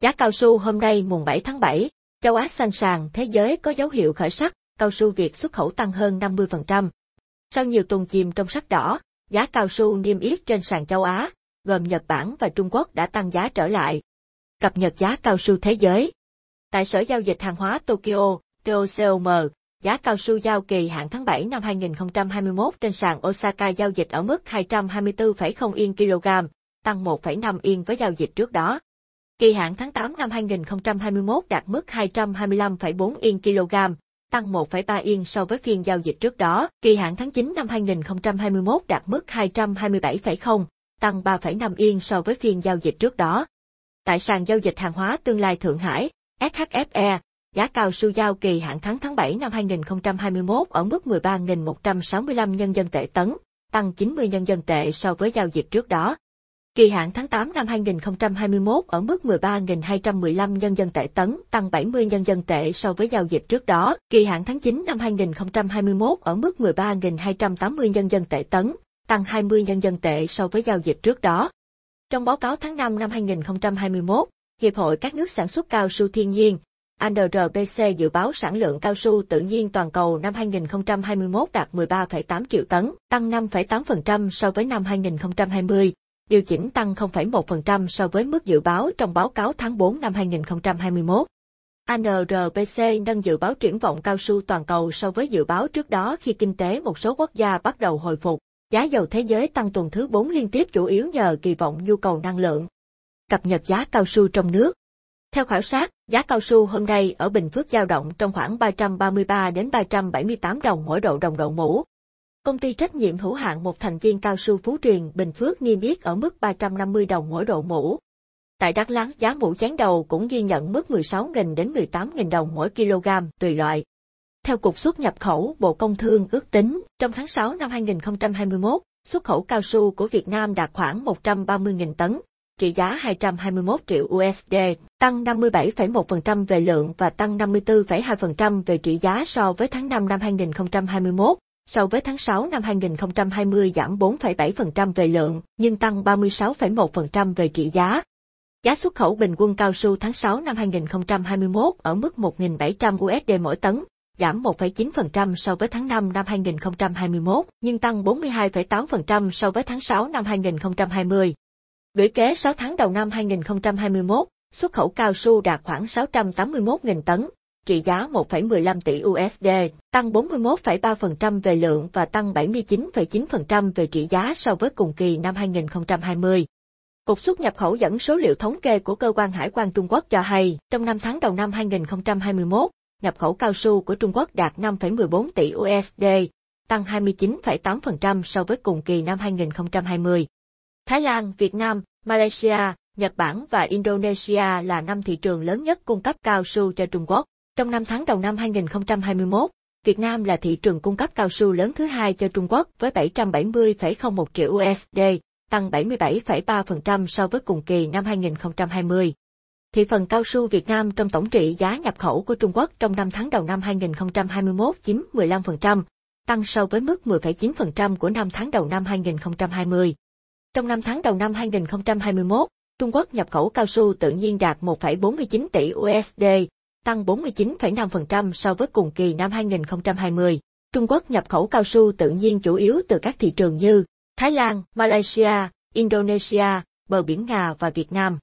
Giá cao su hôm nay mùng 7 tháng 7, châu Á xanh sàn thế giới có dấu hiệu khởi sắc, cao su Việt xuất khẩu tăng hơn 50%. Sau nhiều tuần chìm trong sắc đỏ, giá cao su niêm yết trên sàn châu Á, gồm Nhật Bản và Trung Quốc đã tăng giá trở lại. Cập nhật giá cao su thế giới. Tại Sở Giao dịch Hàng hóa Tokyo, TOCOM, giá cao su giao kỳ hạn tháng 7 năm 2021 trên sàn Osaka giao dịch ở mức 224,0 yên kg, tăng 1,5 yên với giao dịch trước đó. Kỳ hạn tháng 8 năm 2021 đạt mức 225,4 yên kg, tăng 1,3 yên so với phiên giao dịch trước đó. Kỳ hạn tháng 9 năm 2021 đạt mức 227,0, tăng 3,5 yên so với phiên giao dịch trước đó. Tại sàn giao dịch hàng hóa tương lai Thượng Hải, SHFE, giá cao su giao kỳ hạn tháng tháng 7 năm 2021 ở mức 13.165 nhân dân tệ tấn, tăng 90 nhân dân tệ so với giao dịch trước đó. Kỳ hạn tháng 8 năm 2021 ở mức 13.215 nhân dân tệ tấn, tăng 70 nhân dân tệ so với giao dịch trước đó. Kỳ hạn tháng 9 năm 2021 ở mức 13.280 nhân dân tệ tấn, tăng 20 nhân dân tệ so với giao dịch trước đó. Trong báo cáo tháng 5 năm 2021, Hiệp hội các nước sản xuất cao su thiên nhiên, ANRPC dự báo sản lượng cao su tự nhiên toàn cầu năm 2021 đạt 13,8 triệu tấn, tăng 5,8% so với năm 2020, điều chỉnh tăng 0,1% so với mức dự báo trong báo cáo tháng 4 năm 2021. ANRPC nâng dự báo triển vọng cao su toàn cầu so với dự báo trước đó khi kinh tế một số quốc gia bắt đầu hồi phục. Giá dầu thế giới tăng tuần thứ 4 liên tiếp chủ yếu nhờ kỳ vọng nhu cầu năng lượng. Cập nhật giá cao su trong nước. Theo khảo sát, giá cao su hôm nay ở Bình Phước dao động trong khoảng 333 đến 378 đồng mỗi độ đồng đậu mũ. Công ty trách nhiệm hữu hạn một thành viên cao su Phú Truyền Bình Phước niêm yết ở mức 350 đồng mỗi độ mũ. Tại Đắk Lắk giá mũ chán đầu cũng ghi nhận mức 16.000 đến 18.000 đồng mỗi kg tùy loại. Theo Cục xuất nhập khẩu Bộ Công Thương ước tính, trong tháng 6 năm 2021, xuất khẩu cao su của Việt Nam đạt khoảng 130.000 tấn, trị giá 221 triệu USD, tăng 57,1% về lượng và tăng 54,2% về trị giá so với tháng 5 năm 2021. So với tháng 6 năm 2020 giảm 4,7% về lượng, nhưng tăng 36,1% về trị giá. Giá xuất khẩu bình quân cao su tháng 6 năm 2021 ở mức 1.700 USD mỗi tấn, giảm 1,9% so với tháng 5 năm 2021, nhưng tăng 42,8% so với tháng 6 năm 2020. Lũy kế 6 tháng đầu năm 2021, xuất khẩu cao su đạt khoảng 681.000 tấn, trị giá 1,15 tỷ USD, tăng 41,3% về lượng và tăng 79,9% về trị giá so với cùng kỳ năm 2020. Cục xuất nhập khẩu dẫn số liệu thống kê của cơ quan hải quan Trung Quốc cho hay, trong 5 tháng đầu năm 2021, nhập khẩu cao su của Trung Quốc đạt 5,14 tỷ USD, tăng 29,8% so với cùng kỳ năm 2020. Thái Lan, Việt Nam, Malaysia, Nhật Bản và Indonesia là năm thị trường lớn nhất cung cấp cao su cho Trung Quốc. Trong 5 tháng đầu năm 2021, Việt Nam là thị trường cung cấp cao su lớn thứ hai cho Trung Quốc với 770,01 triệu USD, tăng 77,3% so với cùng kỳ năm 2020. Thị phần cao su Việt Nam trong tổng trị giá nhập khẩu của Trung Quốc trong 5 tháng đầu năm 2021 chiếm 15%, tăng so với mức 10,9% của 5 tháng đầu năm 2020. Trong 5 tháng đầu năm 2021, Trung Quốc nhập khẩu cao su tự nhiên đạt 1,49 tỷ USD, tăng 49,5% so với cùng kỳ năm 2020. Trung Quốc nhập khẩu cao su tự nhiên chủ yếu từ các thị trường như Thái Lan, Malaysia, Indonesia, bờ biển Nga và Việt Nam.